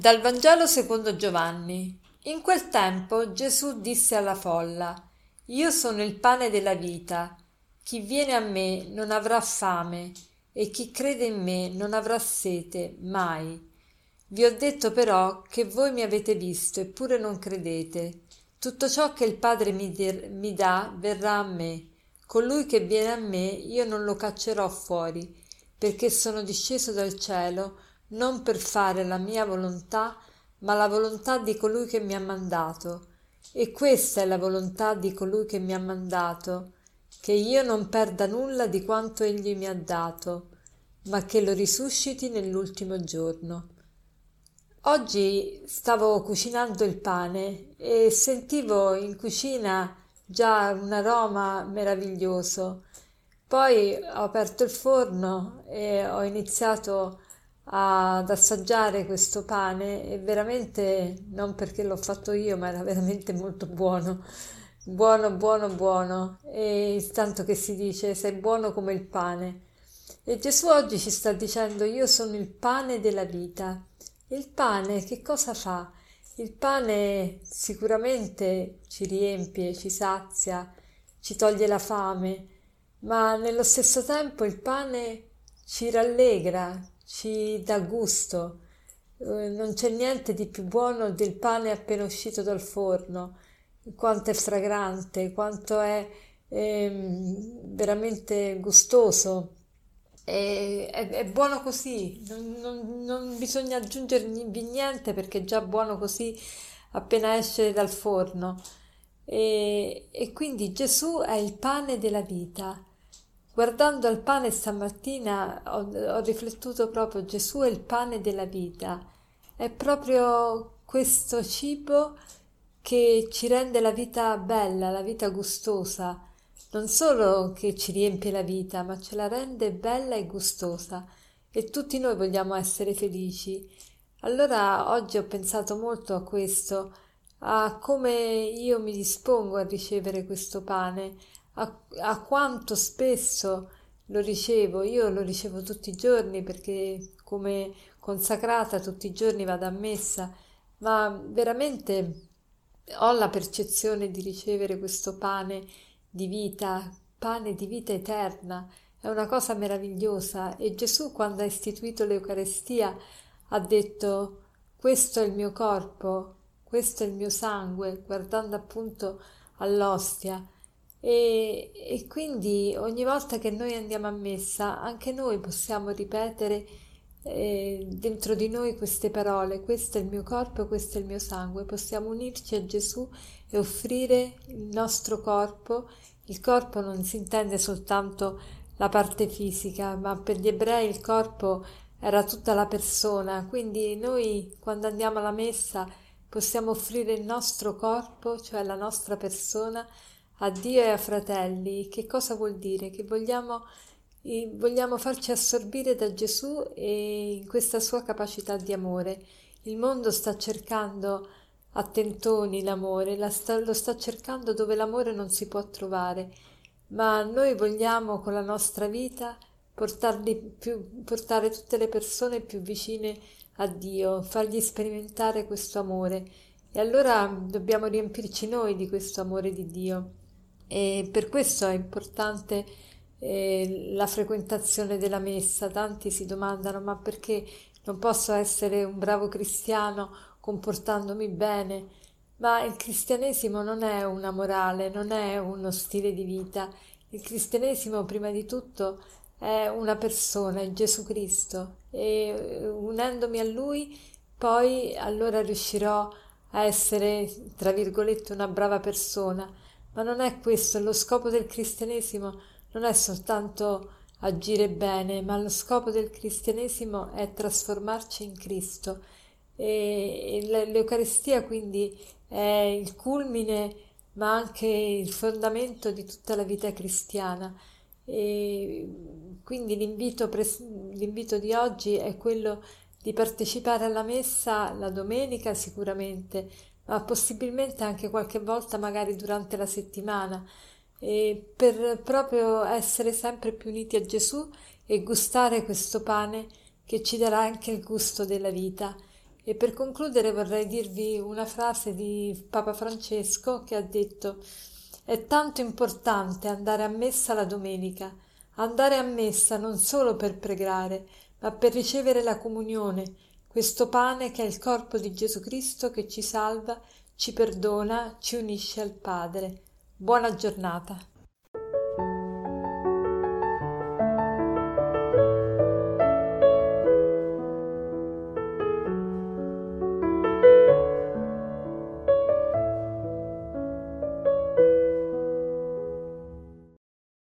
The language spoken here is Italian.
Dal Vangelo secondo Giovanni. In quel tempo Gesù disse alla folla: Io sono il pane della vita. Chi viene a me non avrà fame, e chi crede in me non avrà sete mai. Vi ho detto però che voi mi avete visto, eppure non credete. Tutto ciò che il Padre mi, dir- mi dà verrà a me. Colui che viene a me io non lo caccerò fuori, perché sono disceso dal cielo non per fare la mia volontà, ma la volontà di colui che mi ha mandato. E questa è la volontà di colui che mi ha mandato, che io non perda nulla di quanto egli mi ha dato, ma che lo risusciti nell'ultimo giorno. Oggi stavo cucinando il pane e sentivo in cucina già un aroma meraviglioso. Poi ho aperto il forno e ho iniziato ad assaggiare questo pane e veramente non perché l'ho fatto io, ma era veramente molto buono. Buono, buono, buono. E tanto che si dice sei buono come il pane. E Gesù oggi ci sta dicendo io sono il pane della vita. Il pane che cosa fa? Il pane sicuramente ci riempie, ci sazia, ci toglie la fame, ma nello stesso tempo il pane ci rallegra, ci dà gusto. Eh, non c'è niente di più buono del pane appena uscito dal forno, quanto è fragrante, quanto è eh, veramente gustoso. E, è, è, buono così, non, non, non bisogna aggiungergli niente perché è già buono così appena esce dal forno. E, e quindi Gesù è il pane della vita Guardando al pane stamattina ho, ho riflettuto proprio Gesù è il pane della vita, è proprio questo cibo che ci rende la vita bella, la vita gustosa, non solo che ci riempie la vita, ma ce la rende bella e gustosa. E tutti noi vogliamo essere felici. Allora oggi ho pensato molto a questo, a come io mi dispongo a ricevere questo pane, a, a quanto spesso lo ricevo, io lo ricevo tutti i giorni perché come consacrata tutti i giorni vado a messa, ma veramente ho la percezione di ricevere questo pane di vita, pane di vita eterna, è una cosa meravigliosa. E Gesù quando ha istituito l'Eucarestia ha detto questo è il mio corpo, questo è il mio sangue, guardando appunto all'ostia e, e quindi ogni volta che noi andiamo a messa, anche noi possiamo ripetere eh, dentro di noi queste parole, questo è il mio corpo, questo è il mio sangue, possiamo unirci a Gesù e offrire il nostro corpo. Il corpo non si intende soltanto la parte fisica, ma per gli ebrei il corpo era tutta la persona, quindi noi quando andiamo alla messa possiamo offrire il nostro corpo, cioè la nostra persona, a Dio e a fratelli, che cosa vuol dire? Che vogliamo, vogliamo farci assorbire da Gesù e in questa sua capacità di amore. Il mondo sta cercando a tentoni l'amore, la sta, lo sta cercando dove l'amore non si può trovare, ma noi vogliamo con la nostra vita più, portare tutte le persone più vicine a Dio, fargli sperimentare questo amore. E allora dobbiamo riempirci noi di questo amore di Dio. E per questo è importante eh, la frequentazione della messa. Tanti si domandano: ma perché non posso essere un bravo cristiano comportandomi bene? Ma il cristianesimo non è una morale, non è uno stile di vita. Il cristianesimo, prima di tutto, è una persona, è Gesù Cristo. E eh, unendomi a Lui, poi allora riuscirò a essere, tra virgolette, una brava persona ma non è questo, lo scopo del cristianesimo non è soltanto agire bene, ma lo scopo del cristianesimo è trasformarci in Cristo. E l'Eucaristia quindi è il culmine, ma anche il fondamento di tutta la vita cristiana. E quindi l'invito, l'invito di oggi è quello di partecipare alla messa la domenica sicuramente, ma possibilmente anche qualche volta magari durante la settimana, per proprio essere sempre più uniti a Gesù e gustare questo pane che ci darà anche il gusto della vita. E per concludere vorrei dirvi una frase di Papa Francesco che ha detto è tanto importante andare a messa la domenica, andare a messa non solo per pregare, ma per ricevere la comunione, questo pane che è il corpo di Gesù Cristo che ci salva, ci perdona, ci unisce al Padre. Buona giornata.